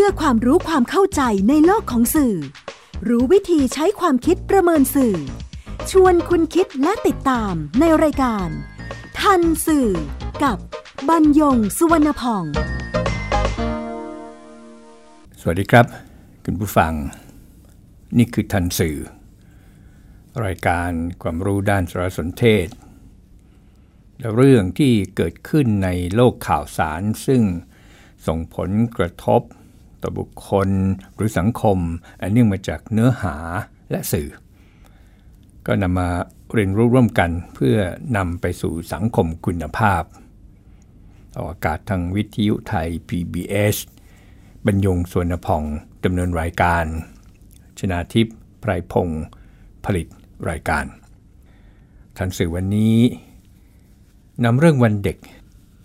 พื่อความรู้ความเข้าใจในโลกของสื่อ รู้วิธีใช้ความคิดประเมินสื่อ ชวนคุณคิดและติดตามในรายการ ทันสื่อ กับบรรยงสุวรรณพอง สวัสดีครับ คุณผู้ฟัง นี่คือทันสื่อ รายการความรู้ด้านสารสนเทศ และเรื่องที่เกิดขึ้นในโลกข่าวสารซึ่งส่งผลกระทบ ต่อบุคคลหรือสังคม อันเนื่องมาจากเนื้อหาและสื่อ ก็นำมาเรียนรู้ร่วมกันเพื่อนำไปสู่สังคมคุณภาพออกอากาศทางวิทยุไทย PBS บรรยงสวนพองดำเนินรายการ ชนาทิพย์ไพรพงศ์ผลิตรายการทันสื่อวันนี้นำเรื่องวันเด็ก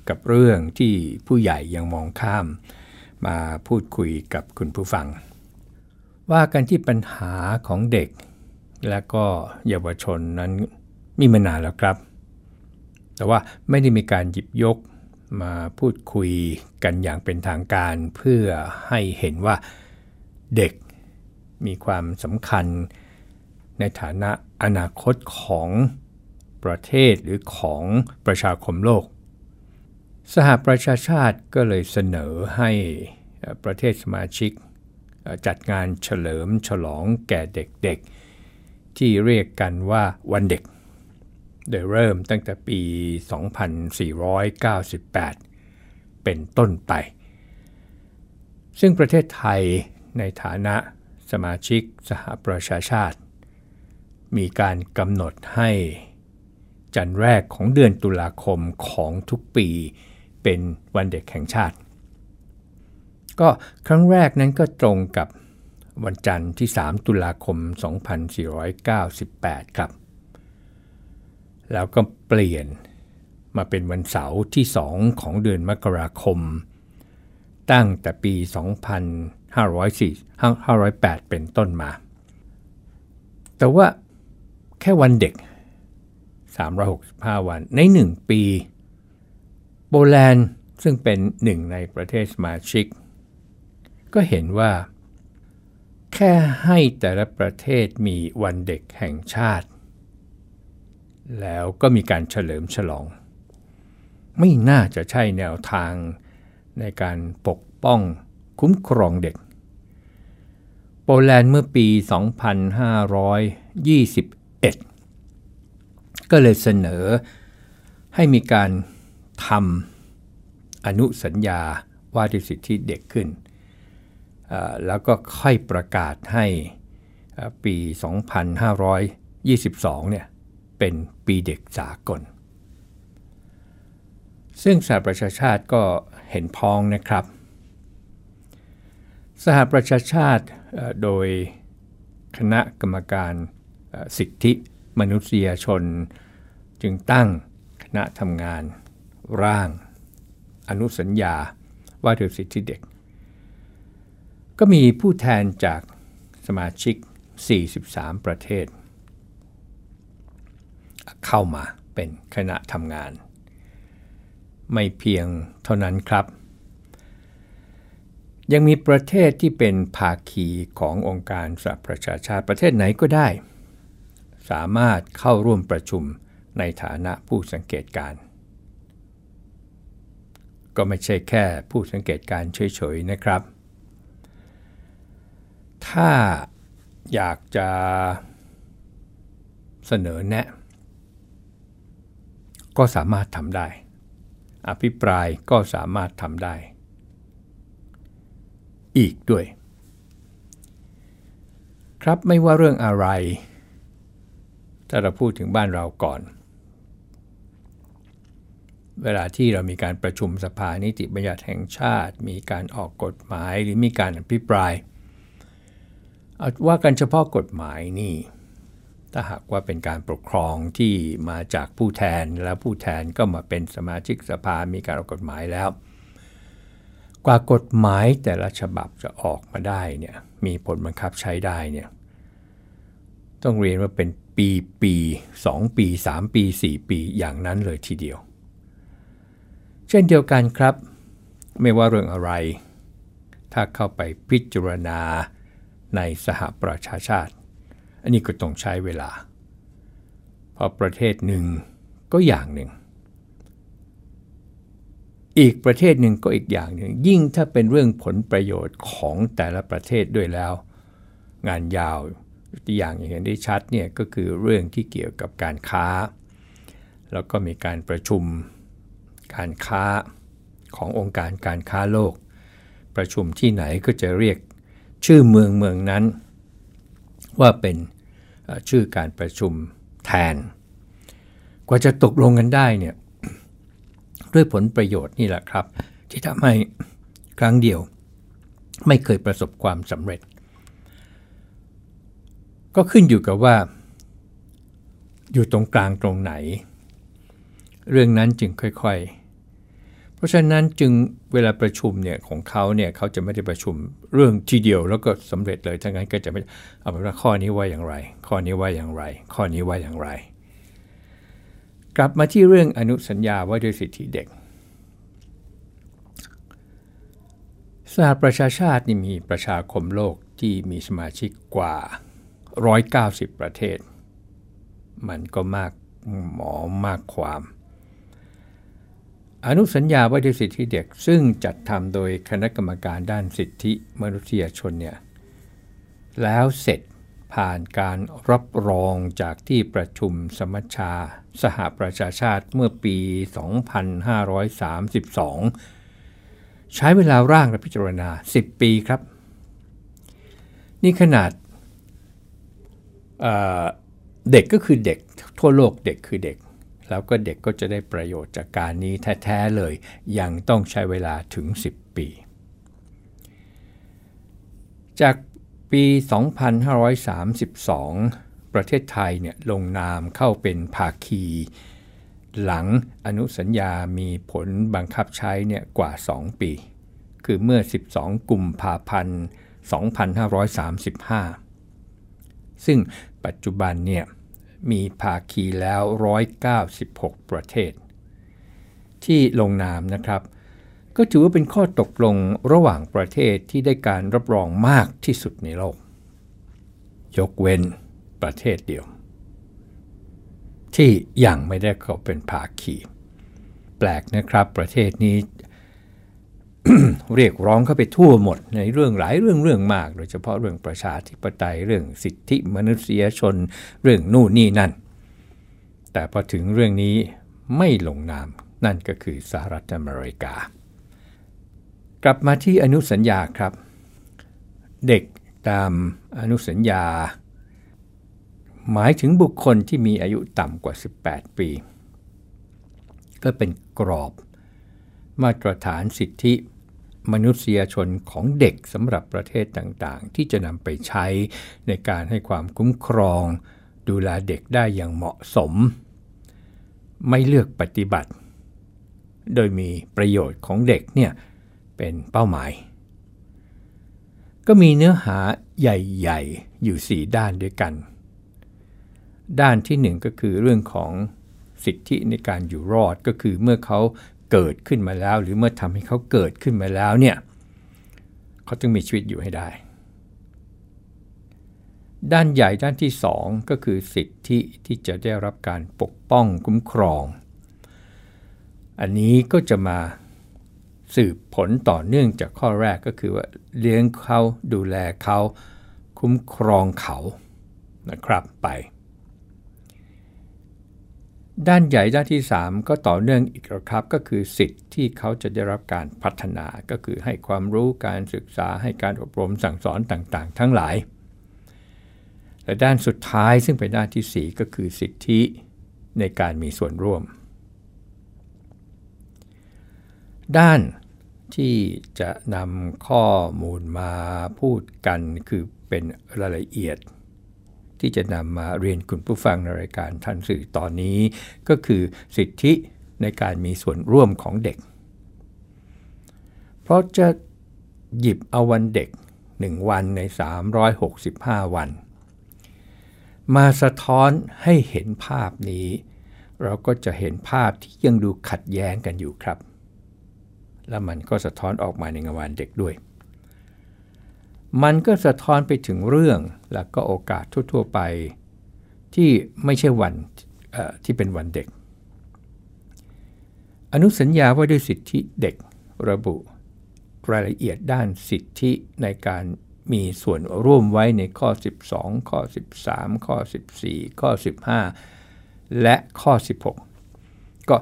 กับเรื่องที่ผู้ใหญ่ยังมองข้าม มาพูดคุยกับคุณผู้ฟัง ว่ากันที่ปัญหาของเด็ก และก็เยาวชนนั้นมีมานานแล้วครับ แต่ว่าไม่ได้มีการหยิบยกมาพูดคุยกันอย่างเป็นทางการเพื่อให้เห็นว่าเด็กมีความสำคัญ ในฐานะอนาคตของประเทศหรือของประชาคมโลก สหประชาชาติก็เลยเสนอให้ประเทศสมาชิกจัดงานเฉลิมฉลองแก่เด็กๆ ที่เรียกกันว่าวันเด็ก โดยเริ่มตั้งแต่ปี 2498 เป็นต้นไป ซึ่งประเทศไทยในฐานะสมาชิกสหประชาชาติ มีการกำหนดให้จันแรกของเดือนตุลาคมของทุกปี เป็นวันเด็กแห่งชาติ ก็ครั้งแรกนั้นก็ตรงกับวันจันทร์ที่ 3 ตุลาคม 2498 ครับ แล้วก็เปลี่ยนมาเป็นวันเสาร์ที่ 2 ของเดือนมกราคม ตั้งแต่ปี 2508เป็นต้นมา แต่ว่าแค่วันเด็ก 365 วันใน 1 ปี โปแลนด์ซึ่งเป็นหนึ่งในประเทศสมาชิก ก็เห็นว่า แค่ให้แต่ละประเทศมีวันเด็กแห่งชาติ แล้วก็มีการเฉลิมฉลอง ไม่น่าจะใช่แนวทางในการปกป้องคุ้มครองเด็ก โปแลนด์เมื่อปี 2521 ก็เลยเสนอให้มีการ ทำอนุสัญญาว่าด้วยสิทธิเด็กขึ้น แล้วก็ค่อยประกาศให้ปี 2522 เนี่ยเป็นปีเด็กสากล ซึ่งสหประชาชาติก็เห็นพ้องนะครับ สหประชาชาติโดยคณะกรรมการสิทธิมนุษยชน จึงตั้งคณะทำงาน ร่าง อนุสัญญาว่าด้วยสิทธิเด็ก ก็มีผู้แทนจากสมาชิก 43 ประเทศ เข้ามาเป็นคณะทำงาน ไม่เพียงเท่านั้นครับ ยังมีประเทศที่เป็นภาคีขององค์การสหประชาชาติประเทศไหนก็ได้ สามารถเข้าร่วมประชุมในฐานะผู้สังเกตการ์ ก็ไม่ใช่แค่ผู้สังเกตการเฉยๆนะครับ ถ้าอยากจะเสนอแนะ ก็สามารถทำได้ อภิปรายก็สามารถทำได้ อีกด้วย ครับไม่ว่าเรื่องอะไร ถ้าเราพูดถึงบ้านเราก่อน เวลาที่เรามีการประชุมสภานิติบัญญัติแห่งชาติ มีการออกกฎหมายหรือมีการอภิปรายเอาว่ากันเฉพาะกฎหมายนี่ ถ้าหากว่าเป็นการปกครองที่มาจากผู้แทนแล้วผู้แทนก็มาเป็นสมาชิกสภามีการออกกฎหมายแล้ว กว่ากฎหมายแต่ละฉบับจะออกมาได้เนี่ยมีผลบังคับใช้ได้เนี่ยต้องเรียนว่าเป็นปีปี2ปี 3 ปี 4 ปีอย่างนั้นเลยทีเดียว เช่นเดียวกันครับ ไม่ว่าเรื่องอะไร ถ้าเข้าไปพิจารณาในสหประชาชาติ อันนี้ก็ต้องใช้เวลา เพราะประเทศหนึ่งก็อย่างหนึ่ง อีกประเทศหนึ่งก็อีกอย่างหนึ่ง ยิ่งถ้าเป็นเรื่องผลประโยชน์ของแต่ละประเทศด้วยแล้ว งานยาวตัวอย่างอย่างเห็นได้ชัดเนี่ยก็คือเรื่องที่เกี่ยวกับการค้า แล้วก็มีการประชุม การค้าขององค์การการค้าโลก ประชุมที่ไหนก็จะเรียกชื่อเมืองเมืองนั้น ว่าเป็นชื่อการประชุมแทน กว่าจะตกลงกันได้เนี่ยด้วยผลประโยชน์นี่แหละครับ ที่ทำให้ครั้งเดียวไม่เคยประสบความสำเร็จ ก็ขึ้นอยู่กับว่า อยู่ตรงกลางตรงไหน เรื่องนั้นจึงค่อยๆ เพราะฉะนั้นจึงเวลาประชุมเนี่ยของเขาเนี่ยเขาจะไม่ได้ประชุมเรื่องทีเดียวแล้วก็สำเร็จเลยทั้งนั้นก็จะไม่เอาเป็นว่าข้อนี้ว่าอย่างไร ข้อนี้ว่าอย่างไร ข้อนี้ว่าอย่างไร กลับมาที่เรื่องอนุสัญญาว่าด้วยสิทธิเด็กสหประชาชาตินี่มีประชาคมโลกที่มีสมาชิกกว่า 190 ประเทศ มันก็มากหมอมากความ อนุสัญญาว่าด้วยสิทธิเด็กซึ่งจัดทำโดยคณะกรรมการด้านสิทธิมนุษยชนเนี่ยแล้วเสร็จผ่านการรับรองจากที่ประชุมสมัชชา สหประชาชาติเมื่อปี 2532 ใช้เวลาร่างและพิจารณา 10 ปีครับ นี่ขนาดเเด็กก็คือเด็ก ทั่วโลกเด็กคือเด็ก แล้วก็เด็กก็จะได้ประโยชน์จากการนี้แท้ๆเลย ยังต้องใช้เวลาถึง 10 ปี จากปี 2532 ประเทศไทยเนี่ยลงนามเข้าเป็นภาคี หลังอนุสัญญามีผลบังคับใช้เนี่ยกว่า 2 ปี คือเมื่อ 12 กุมภาพันธ์ 2535 ซึ่งปัจจุบันเนี่ย มีภาคีแล้ว 196 ประเทศ ที่ลงนามนะครับ ก็ถือว่าเป็นข้อตกลงระหว่างประเทศที่ได้การรับรองมากที่สุดในโลก ยกเว้นประเทศเดียว ที่ยังไม่ได้เข้าเป็นภาคี แปลกนะครับประเทศนี้ เรียกร้องเข้าไปทั่วหมดในเรื่องหลายเรื่องเรื่องมาก โดยเฉพาะเรื่องประชาธิปไตยเรื่องสิทธิมนุษยชนเรื่องนู่นนี่นั่น แต่พอถึงเรื่องนี้ไม่ลงนามนั่นก็คือสหรัฐอเมริกา กลับมาที่อนุสัญญาครับ เด็กตามอนุสัญญา หมายถึงบุคคลที่มีอายุต่ำกว่า 18 ปี ก็เป็นกรอบมาตรฐานสิทธิ มนุษยชนของเด็กสำหรับประเทศต่างๆ ที่จะนำไปใช้ในการให้ความคุ้มครอง ดูแลเด็กได้อย่างเหมาะสม ไม่เลือกปฏิบัติ โดยมีประโยชน์ของเด็กเนี่ยเป็นเป้าหมาย ก็มีเนื้อหาใหญ่ๆ อยู่ 4 ด้านด้วยกัน ด้านที่ 1 ก็คือเรื่องของสิทธิในการอยู่รอดก็คือเมื่อเขา เกิดขึ้นมาแล้ว หรือเมื่อทำให้เขาเกิดขึ้นมาแล้วเนี่ยเขาต้องมีชีวิตอยู่ให้ได้ ด้านใหญ่ด้านที่2ก็คือสิทธิที่จะได้รับการปกป้องคุ้มครอง อันนี้ก็จะมาสืบผลต่อเนื่องจากข้อแรกก็คือว่าเลี้ยงเขาดูแลเขา คุ้มครองเขานะครับไป ด้านใหญ่ด้านที่ 3 ก็ต่อเนื่องอีกครับก็คือสิทธิ์ที่เขาจะได้รับการพัฒนาก็คือให้ความรู้การศึกษาให้การอบรมสั่งสอนต่างๆ ทั้งหลาย และด้านสุดท้ายซึ่งเป็นด้านที่ 4 ก็คือสิทธิในการมีส่วนร่วม ด้านที่จะนำข้อมูลมาพูดกันคือเป็นรายละเอียด ที่จะนำมาเรียนคุณผู้ฟังในรายการทันสื่อตอนนี้ ก็คือสิทธิในการมีส่วนร่วมของเด็ก เพราะจะหยิบเอาวันเด็ก 1 วันใน 365 วัน มาสะท้อนให้เห็นภาพนี้ เราก็จะเห็นภาพที่ยังดูขัดแย้งกันอยู่ครับ แล้วมันก็สะท้อนออกมาในงานเด็กด้วย มันก็สะท้อนไปถึงเรื่องและก็โอกาสทั่ว ๆ ไป ที่ไม่ใช่วันที่เป็นวันเด็ก อนุสัญญาว่าด้วยสิทธิเด็กระบุ รายละเอียดด้านสิทธิในการมีส่วนร่วมไว้ในข้อ 12 ข้อ 13 ข้อ 14 ข้อ 15 และข้อ 16 ก็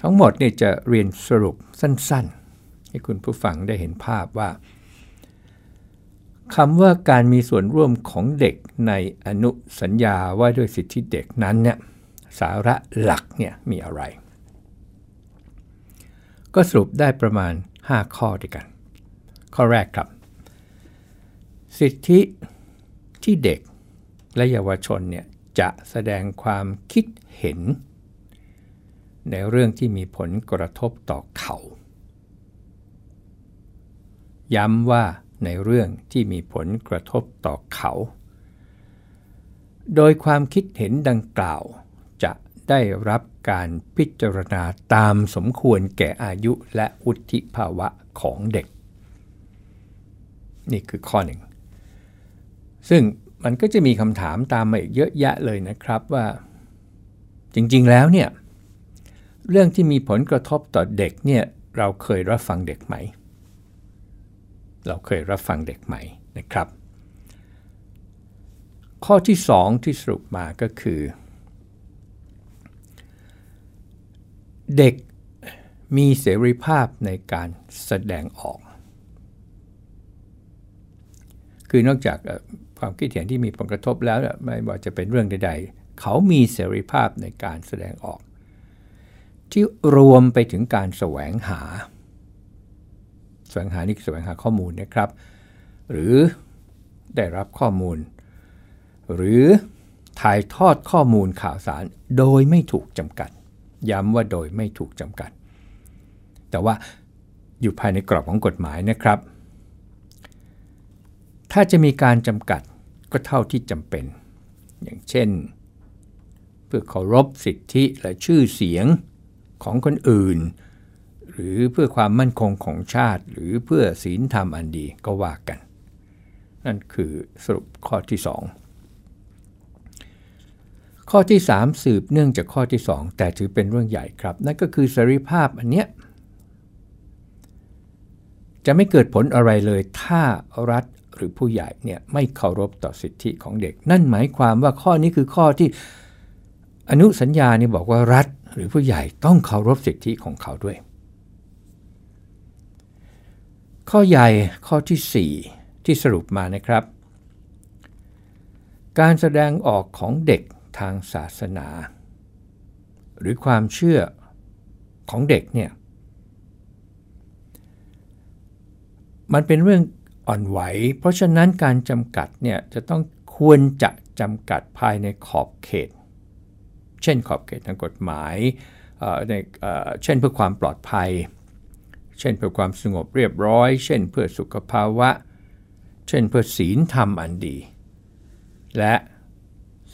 ทั้งหมดเนี่ยจะเรียนสรุปสั้นๆ ให้คุณผู้ฟังได้เห็นภาพว่า คำว่าการมีส่วนร่วมของเด็กในอนุสัญญาว่าด้วยสิทธิเด็กนั้นเนี่ยสาระหลักเนี่ยมีอะไร ก็สรุปได้ประมาณ 5 ข้อด้วยกัน ข้อแรกครับ สิทธิที่เด็กและเยาวชนเนี่ยจะแสดงความคิดเห็น ในเรื่องที่มีผลกระทบต่อเขา ย้ำว่า ในเรื่องที่มีผลกระทบต่อเขา โดยความคิดเห็นดังกล่าว จะได้รับการพิจารณาตามสมควรแก่อายุและวุฒิภาวะของเด็ก นี่คือข้อหนึ่ง ซึ่งมันก็จะมีคำถามตามมาอีกเยอะแยะเลยนะครับว่า จริงๆแล้วเนี่ยเรื่องที่มีผลกระทบต่อเด็กเนี่ยเราเคยรับฟังเด็กไหม เราเคยรับฟังเด็กใหม่นะครับ ข้อที่ 2 ที่สรุปมาก็คือ เด็กมีเสรีภาพในการแสดงออก คือนอกจากความคิดเห็นที่มีผลกระทบแล้วไม่ว่าจะเป็นเรื่องใด ๆ เขามีเสรีภาพในการแสดงออก ที่รวมไปถึงการแสวงหา แสวงหานี่แสวงหาข้อมูลนะครับ หรือได้รับข้อมูล หรือถ่ายทอดข้อมูลข่าวสารโดยไม่ถูกจำกัด ย้ำว่าโดยไม่ถูกจำกัด แต่ว่าอยู่ภายในกรอบของกฎหมายนะครับ ถ้าจะมีการจำกัดก็เท่าที่จำเป็น อย่างเช่น เพื่อเคารพสิทธิและชื่อเสียงของคนอื่น หรือเพื่อความมั่นคงของชาติ หรือเพื่อศีลธรรมอันดีก็ว่ากัน นั่นคือสรุปข้อที่ 2 ข้อที่ 3 สืบเนื่องจากข้อที่ 2 แต่ถือเป็นเรื่องใหญ่ครับ นั่นก็คือเสรีภาพอันเนี้ยจะไม่เกิดผลอะไรเลยถ้ารัฐหรือผู้ใหญ่เนี่ยไม่เคารพต่อสิทธิของเด็ก นั่นหมายความว่าข้อนี้คือข้อที่อนุสัญญานี่บอกว่ารัฐหรือผู้ใหญ่ต้องเคารพสิทธิของเขาด้วย ข้อใหญ่ข้อที่ 4 ที่สรุปมานะครับ การแสดงออกของเด็กทางศาสนา หรือความเชื่อของเด็กเนี่ยมันเป็นเรื่องอ่อนไหว เพราะฉะนั้นการจำกัดเนี่ยจะต้องควรจะจำกัดภายในขอบเขต เช่นขอบเขตทางกฎหมายเช่นเพื่อความปลอดภัย เช่นเพื่อความสงบเรียบร้อย เช่นเพื่อสุขภาวะ เช่นเพื่อศีลธรรมอันดี และ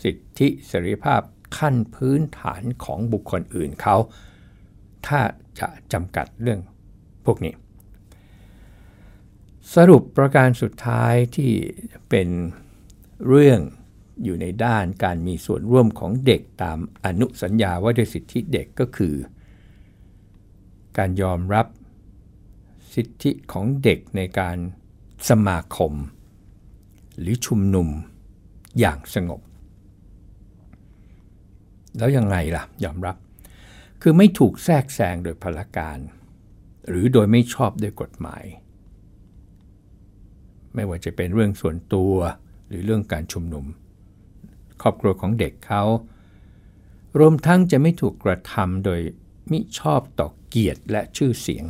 สิทธิเสรีภาพขั้นพื้นฐานของบุคคลอื่นเขา ถ้าจะจำกัดเรื่องพวกนี้ สรุปประการสุดท้ายที่เป็นเรื่องอยู่ในด้านการมีส่วนร่วมของเด็กตามอนุสัญญาว่าด้วยสิทธิเด็กก็คือ การยอมรับ สิทธิของเด็กในการสมาคม หรือชุมนุมอย่างสงบ แล้วยังไงล่ะ ยอมรับ คือไม่ถูกแทรกแซงโดยพลการ หรือโดยไม่ชอบด้วยกฎหมาย ไม่ว่าจะเป็นเรื่องส่วนตัวหรือเรื่องการชุมนุม ครอบครัวของเด็กเขา รวมทั้งจะไม่ถูกกระทำโดยมิชอบต่อเกียรติและชื่อเสียง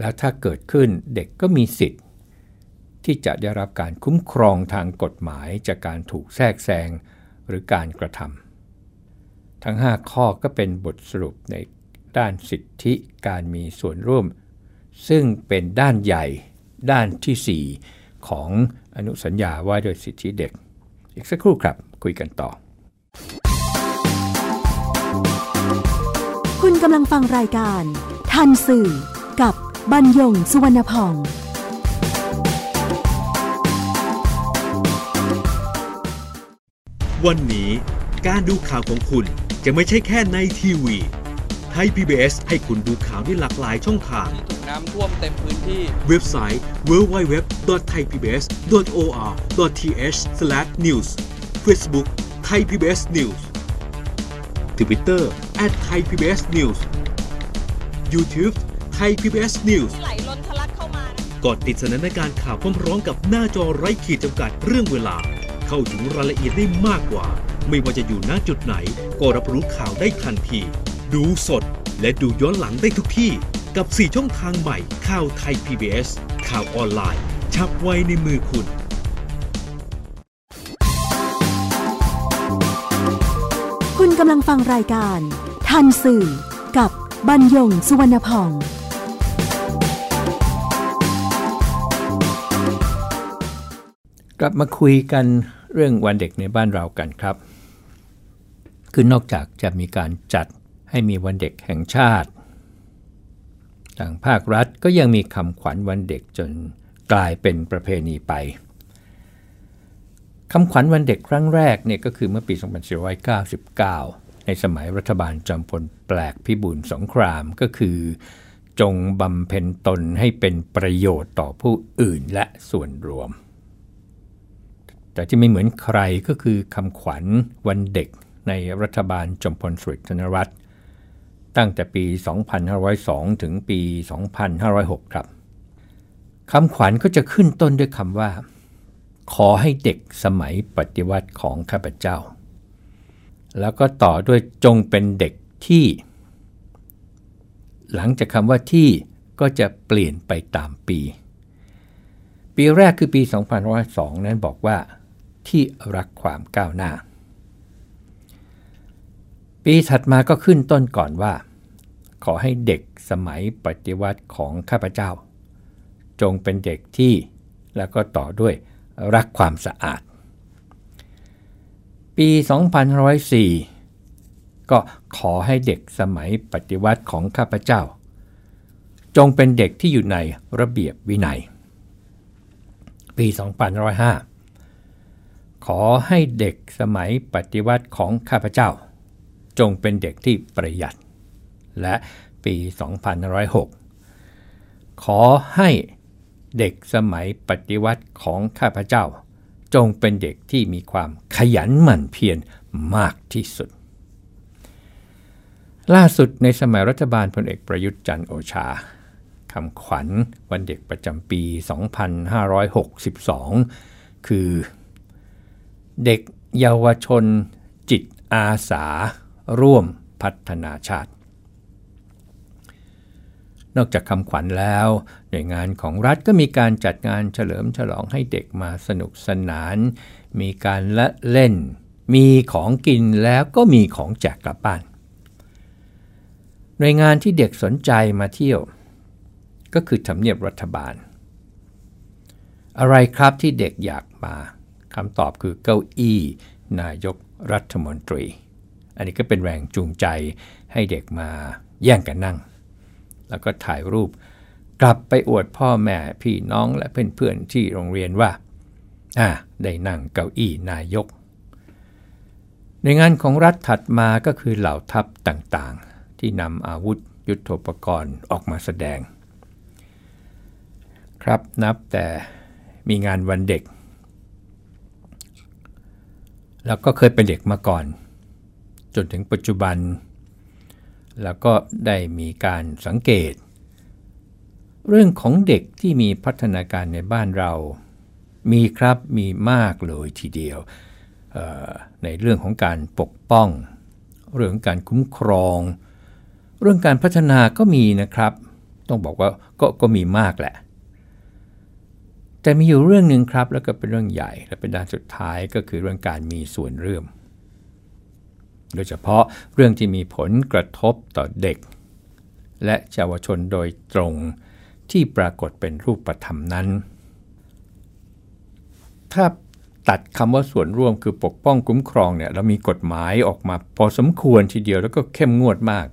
แล้วถ้าเกิดขึ้นเด็กก็มีสิทธิ์ ที่จะได้รับการคุ้มครองทางกฎหมายจากการถูกแทรกแซงหรือการกระทำทั้ง 5 ข้อก็เป็นบทสรุปในด้านสิทธิการมีส่วนร่วม ซึ่งเป็นด้านใหญ่ด้านที่ 4 ของอนุสัญญาว่าโดยสิทธิเด็ก อีกสักครู่ครับคุยกันต่อ คุณกำลังฟังรายการ ทันสื่อกับ บรรยงสุวรรณพอง วันนี้การดูข่าวของคุณจะไม่ใช่แค่ในทีวีไทย PBS ให้คุณดูข่าวได้หลากหลายช่องทาง ที่ถูกน้ำท่วมเต็มพื้นที่ เว็บไซต์ www.thaipbs.or.th/news Facebook Thai PBS News Twitter @thaipbsnews YouTube Thai PBS News ไหลล้นทะลักเข้ามานะกดติดสนันในการข่าวพร้อมๆกับหน้าจอไร้ขีดจำกัดเรื่องเวลา เข้าถึงรายละเอียดได้มากกว่า ไม่ว่าจะอยู่ณจุดไหน ก็รับรู้ข่าวได้ทันที ดูสด และดูย้อนหลังได้ทุกที่ กับ 4 ช่องทางใหม่ข่าวไทย PBS ข่าวออนไลน์ ชับไว้ในมือคุณคุณกำลังฟังรายการ ทันสื่อ กับบรรยงสุวรรณพอง กลับมาคุยกันเรื่องวันเด็กในบ้านเรากันครับ คือนอกจากจะมีการจัดให้มีวันเด็กแห่งชาติทางภาครัฐก็ยังมีคำขวัญวันเด็กจนกลายเป็นประเพณีไปคำขวัญวันเด็กครั้งแรกเนี่ยก็คือเมื่อปี 2499 ในสมัยรัฐบาลจอมพลแปลกพิบูลสงครามก็คือ จงบำเพ็ญตนให้เป็นประโยชน์ต่อผู้อื่นและส่วนรวม แต่ที่ไม่เหมือนใครก็คือคำขวัญวันเด็กในรัฐบาลจอมพลสฤษดิ์ธนรัตน์ตั้งแต่ปี 2502 ถึงปี 2506 ครับคำขวัญก็จะขึ้นต้นด้วยคำว่า ขอให้เด็กสมัยปฏิวัติของข้าพเจ้า แล้วก็ต่อด้วยจงเป็นเด็กที่ หลังจากคำว่าที่ก็จะเปลี่ยนไปตามปี ปีแรกคือปี2002 นั้นบอกว่า ที่รักความก้าวหน้า ปีถัดมาก็ขึ้นต้นก่อนว่า ขอให้เด็กสมัยปฏิวัติของข้าพเจ้า จงเป็นเด็กที่แล้วก็ต่อด้วยรักความสะอาด ปี2004 ก็ขอให้เด็กสมัยปฏิวัติของข้าพเจ้า จงเป็นเด็กที่อยู่ในระเบียบวินัย ปี2005 ขอให้เด็กสมัยปฏิวัติของข้าพเจ้า จงเป็นเด็กที่ประหยัด และปี2006 ขอให้เด็กสมัยปฏิวัติของข้าพเจ้า จงเป็นเด็กที่มีความขยันหมั่นเพียรมากที่สุด ล่าสุดในสมัยรัฐบาลพลเอกประยุทธ์จันโอชาคำขวัญวันเด็กประจำปี 2562 คือ เด็กเยาวชนจิตอาสา ร่วมพัฒนาชาติ นอกจากคำขวัญแล้ว หน่วยงานของรัฐก็มีการจัดงานเฉลิมฉลองให้เด็กมาสนุกสนาน มีการละเล่น มีของกินแล้วก็มีของแจกกลับบ้าน หน่วยงานที่เด็กสนใจมาเที่ยว ก็คือทำเนียบรัฐบาล อะไรครับที่เด็กอยากมา คำตอบคือเก้าอี้นายกรัฐมนตรี อันนี้ก็เป็นแรงจูงใจให้เด็กมาแย่งกันนั่ง แล้วก็ถ่ายรูปกลับไปอวดพ่อแม่พี่น้องและเพื่อนๆที่โรงเรียนว่าอ่าได้นั่งเก้าอี้นายก ในงานของรัฐถัดมาก็คือเหล่าทัพต่างๆ ที่นำอาวุธยุทโธปกรณ์ออกมาแสดง ครับนับแต่มีงานวันเด็ก แล้วก็เคยเป็นเด็กมาก่อน จนถึงปัจจุบัน แล้วก็ได้มีการสังเกต เรื่องของเด็กที่มีพัฒนาการในบ้านเรา มีครับมีมากเลยทีเดียวในเรื่องของการปกป้อง เรื่องการคุ้มครอง เรื่องการพัฒนาก็มีนะครับ ต้องบอกว่าก็ก็มีมากแหละ แต่มีอยู่เรื่องหนึ่งครับ แล้วก็เป็นเรื่องใหญ่และเป็นด้านสุดท้ายก็คือเรื่องการมีส่วนร่วมโดยเฉพาะเรื่องที่มีผลกระทบต่อเด็ก และเยาวชนโดยตรงที่ปรากฏเป็นรูปธรรมนั้น ถ้าตัดคำว่าส่วนร่วมคือปกป้องคุ้มครองเนี่ยเรามีกฎหมายออกมาพอสมควรทีเดียวแล้วก็เข้มงวดมาก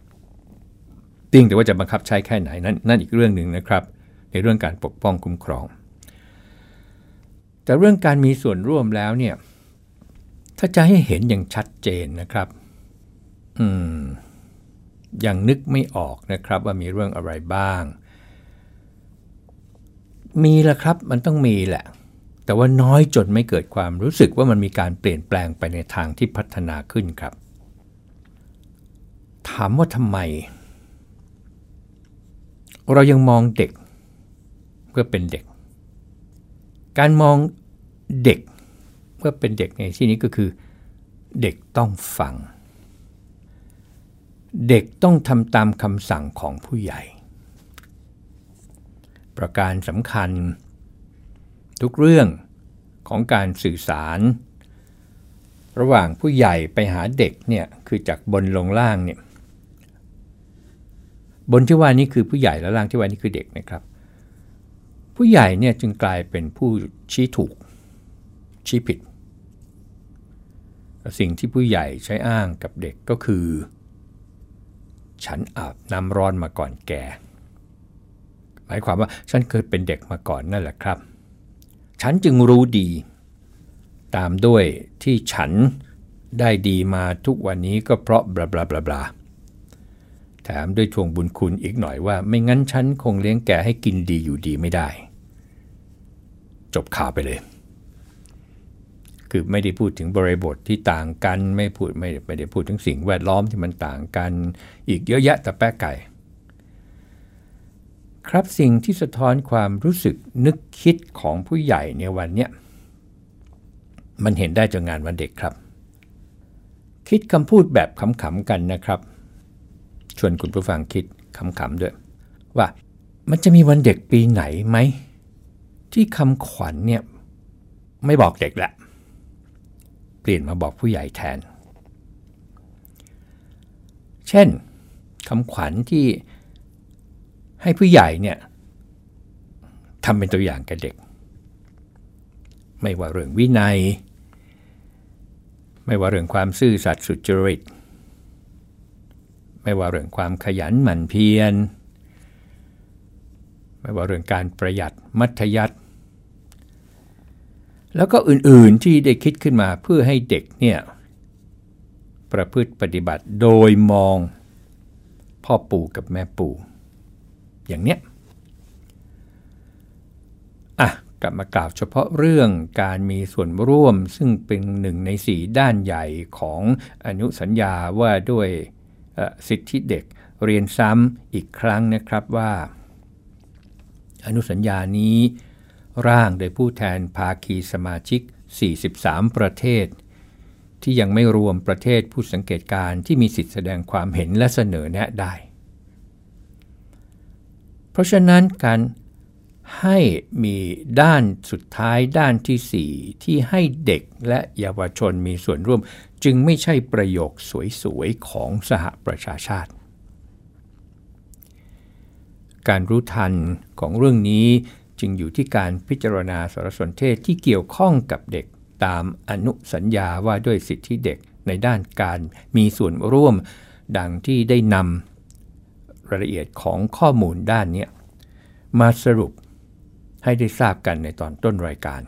ติงแต่ว่าจะบังคับใช้แค่ไหนนั้นนั่นอีกเรื่องหนึ่งนะครับ ในเรื่องการปกป้องคุ้มครอง แต่เรื่องการมีส่วนร่วมแล้วเนี่ย ถ้าจะให้เห็นอย่างชัดเจนนะครับ อืมยังนึกไม่ออกนะครับว่ามีเรื่องอะไรบ้าง มีแหละครับมันต้องมีแหละ แต่ว่าน้อยจนไม่เกิดความรู้สึกว่ามันมีการเปลี่ยนแปลงไปในทางที่พัฒนาขึ้นครับ ถามว่าทำไม เรายังมองเด็ก เพื่อเป็นเด็ก การมองเด็กเพื่อเป็นเด็กในที่นี้ก็คือ เด็กต้องฟัง เด็กต้องทำตามคำสั่งของผู้ใหญ่ ประการสำคัญ ทุกเรื่องของการสื่อสาร ระหว่างผู้ใหญ่ไปหาเด็กเนี่ยคือจากบนลงล่างเนี่ยบนที่ว่านี้คือผู้ใหญ่แล้วล่างที่ว่านี้คือเด็กนะครับ ผู้ใหญ่เนี่ยจึงกลายเป็นผู้ชี้ถูก ชี้ผิด สิ่งที่ผู้ใหญ่ใช้อ้างกับเด็กก็คือ ฉันอาบน้ำร้อนมาก่อนแก หมายความว่าฉันเคยเป็นเด็กมาก่อนนั่นแหละครับ ฉันจึงรู้ดี ตามด้วยที่ฉันได้ดีมาทุกวันนี้ก็เพราะบลาบลาบลาบลา แถมด้วยทวงบุญคุณอีกหน่อยว่า ไม่งั้นฉันคงเลี้ยงแกให้กินดีอยู่ดีไม่ได้ จบข่าวไปเลย คือไม่ได้พูดถึงบริบทที่ต่างกัน ไม่พูดไม่ไม่ได้พูดถึงสิ่งแวดล้อมที่มันต่างกัน อีกเยอะแยะแต่แป๊กไก่ ครับสิ่งที่สะท้อนความรู้สึกนึกคิดของผู้ใหญ่ในวันเนี้ยมันเห็นได้จากงานวันเด็กครับ คิดคำพูดแบบขำๆกันนะครับ ชวนคุณผู้ฟังคิดขำๆด้วย ว่ามันจะมีวันเด็กปีไหนไหม ที่คำขวัญเนี่ย ไม่บอกเด็กละ เปลี่ยนมาบอกผู้ใหญ่แทน เช่นคำขวัญที่ให้ผู้ใหญ่เนี่ยทำเป็นตัวอย่างกับเด็ก ไม่ว่าเรื่องวินัย ไม่ว่าเรื่องความซื่อสัตย์สุจริต ไม่ว่าเรื่องความขยันหมั่นเพียร ไม่ว่าเรื่องการประหยัดมัธยัติแล้วก็อื่นๆที่ได้คิดขึ้นมาเพื่อให้เด็กเนี่ยประพฤติปฏิบัติโดยมองพ่อปู่กับแม่ปู่ อย่างเนี้ยอะกลับมากล่าวเฉพาะเรื่องการมีส่วนร่วมซึ่งเป็นหนึ่งในสีด้านใหญ่ของอนุสัญญาว่าด้วย สิทธิเด็กเรียนซ้ำอีกครั้งนะครับว่า อนุสัญญานี้ร่างโดยผู้แทนภาคีสมาชิก 43 ประเทศ ที่ยังไม่รวมประเทศผู้สังเกตการที่มีสิทธิแสดงความเห็นและเสนอแนะได้ เพราะฉะนั้นการ ให้มีด้านสุดท้ายด้านที่ 4 ที่ให้เด็กและเยาวชนมีส่วนร่วม จึงไม่ใช่ประโยคสวยๆ ของสหประชาชาติ การรู้ทันของเรื่องนี้จึงอยู่ที่การพิจารณาสารสนเทศที่เกี่ยวข้องกับเด็กตามอนุสัญญาว่าด้วยสิทธิเด็กในด้านการมีส่วนร่วม ดังที่ได้นำรายละเอียดของข้อมูลด้านนี้มาสรุป ให้ได้ทราบกันในตอนต้นรายการ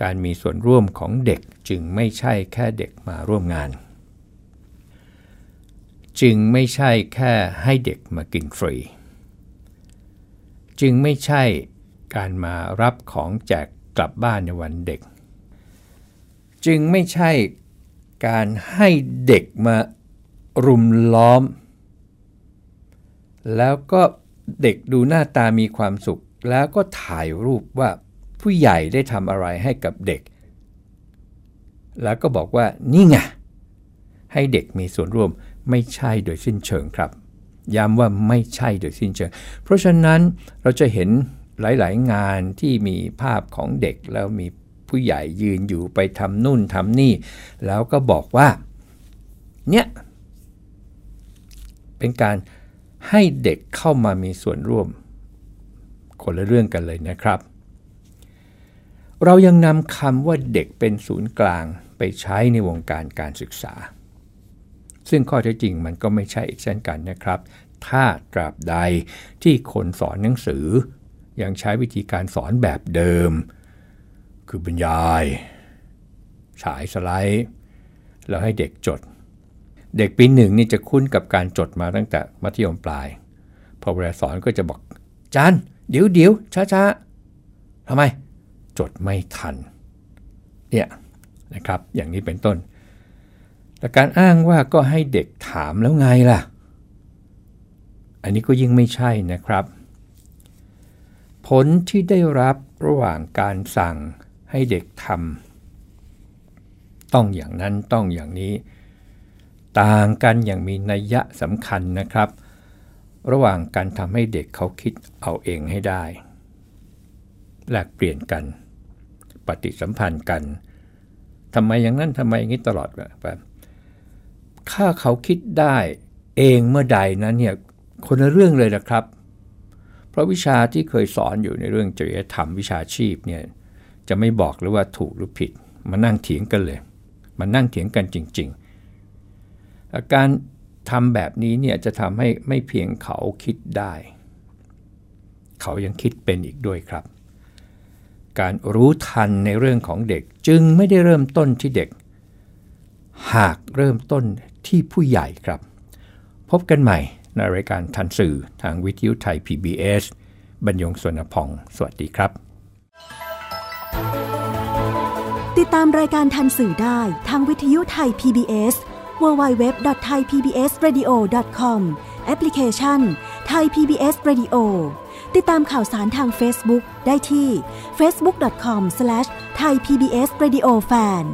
การมีส่วนร่วมของเด็กจึงไม่ใช่แค่เด็กมาร่วมงาน จึงไม่ใช่แค่ให้เด็กมากินฟรี จึงไม่ใช่การมารับของแจกกลับบ้านในวันเด็ก จึงไม่ใช่การให้เด็กมารุมล้อม แล้วก็ เด็กดูหน้าตามีความสุข แล้วก็ถ่ายรูปว่าผู้ใหญ่ได้ทำอะไรให้กับเด็ก แล้วก็บอกว่านี่ไงให้เด็กมีส่วนร่วมไม่ใช่โดยสิ้นเชิงครับ ย้ำว่าไม่ใช่โดยสิ้นเชิง เพราะฉะนั้นเราจะเห็นหลาย ๆ งานที่มีภาพของเด็กแล้วมีผู้ใหญ่ยืนอยู่ไปทำนู่นทำนี่ แล้วก็บอกว่า เนี่ย เป็นการ ให้เด็กเข้ามามีส่วนร่วม คนละเรื่องกันเลยนะครับ เรายังนำคำว่าเด็กเป็นศูนย์กลางไปใช้ในวงการการศึกษา ซึ่งข้อเท็จจริงมันก็ไม่ใช่อีกเช่นกันนะครับ ถ้าตราบใดที่คนสอนหนังสือ ยังใช้วิธีการสอนแบบเดิม คือบรรยาย ฉายสไลด์ แล้วให้เด็กจด เด็กปีหนึ่งนี่จะคุ้นกับการจดมาตั้งแต่มัธยมปลาย พอเวลาสอนก็จะบอกจานเดี๋ยวเดี๋ยวช้าช้าทำไม จดไม่ทัน เนี่ยนะครับ อย่างนี้เป็นต้น แต่การอ้างว่าก็ให้เด็กถามแล้วไงล่ะ อันนี้ก็ยิ่งไม่ใช่นะครับ ผลที่ได้รับระหว่างการสั่งให้เด็กทำต้องอย่างนั้นต้องอย่างนี้ ต่างกันอย่างมีนัยยะสำคัญนะครับ ระหว่างการทำให้เด็กเขาคิดเอาเองให้ได้ แลกเปลี่ยนกัน ปฏิสัมพันธ์กันทำไมอย่างนั้นทำไมอย่างนี้ตลอดแบบถ้าเขาคิดได้เองเมื่อใดนั้นเนี่ยคนละเรื่องเลยนะครับ เพราะวิชาที่เคยสอนอยู่ในเรื่องจริยธรรมวิชาชีพเนี่ยจะไม่บอกเลยว่าถูกหรือผิด มานั่งเถียงกันเลย มานั่งเถียงกันจริง ๆ การทำแบบนี้เนี่ยจะทำให้ไม่เพียงเขาคิดได้ เขายังคิดเป็นอีกด้วยครับ การรู้ทันในเรื่องของเด็กจึงไม่ได้เริ่มต้นที่เด็ก หากเริ่มต้นที่ผู้ใหญ่ครับ พบกันใหม่ในรายการทันสื่อทางวิทยุไทย PBS บรรยงสวนพอง สวัสดีครับ ติดตามรายการทันสื่อได้ทางวิทยุไทย PBS www.thaipbsradio.com แอปพลิเคชัน Thai PBS Radio ติดตามข่าวสารทาง Facebook ได้ที่ facebook.com/thaipbsradiofan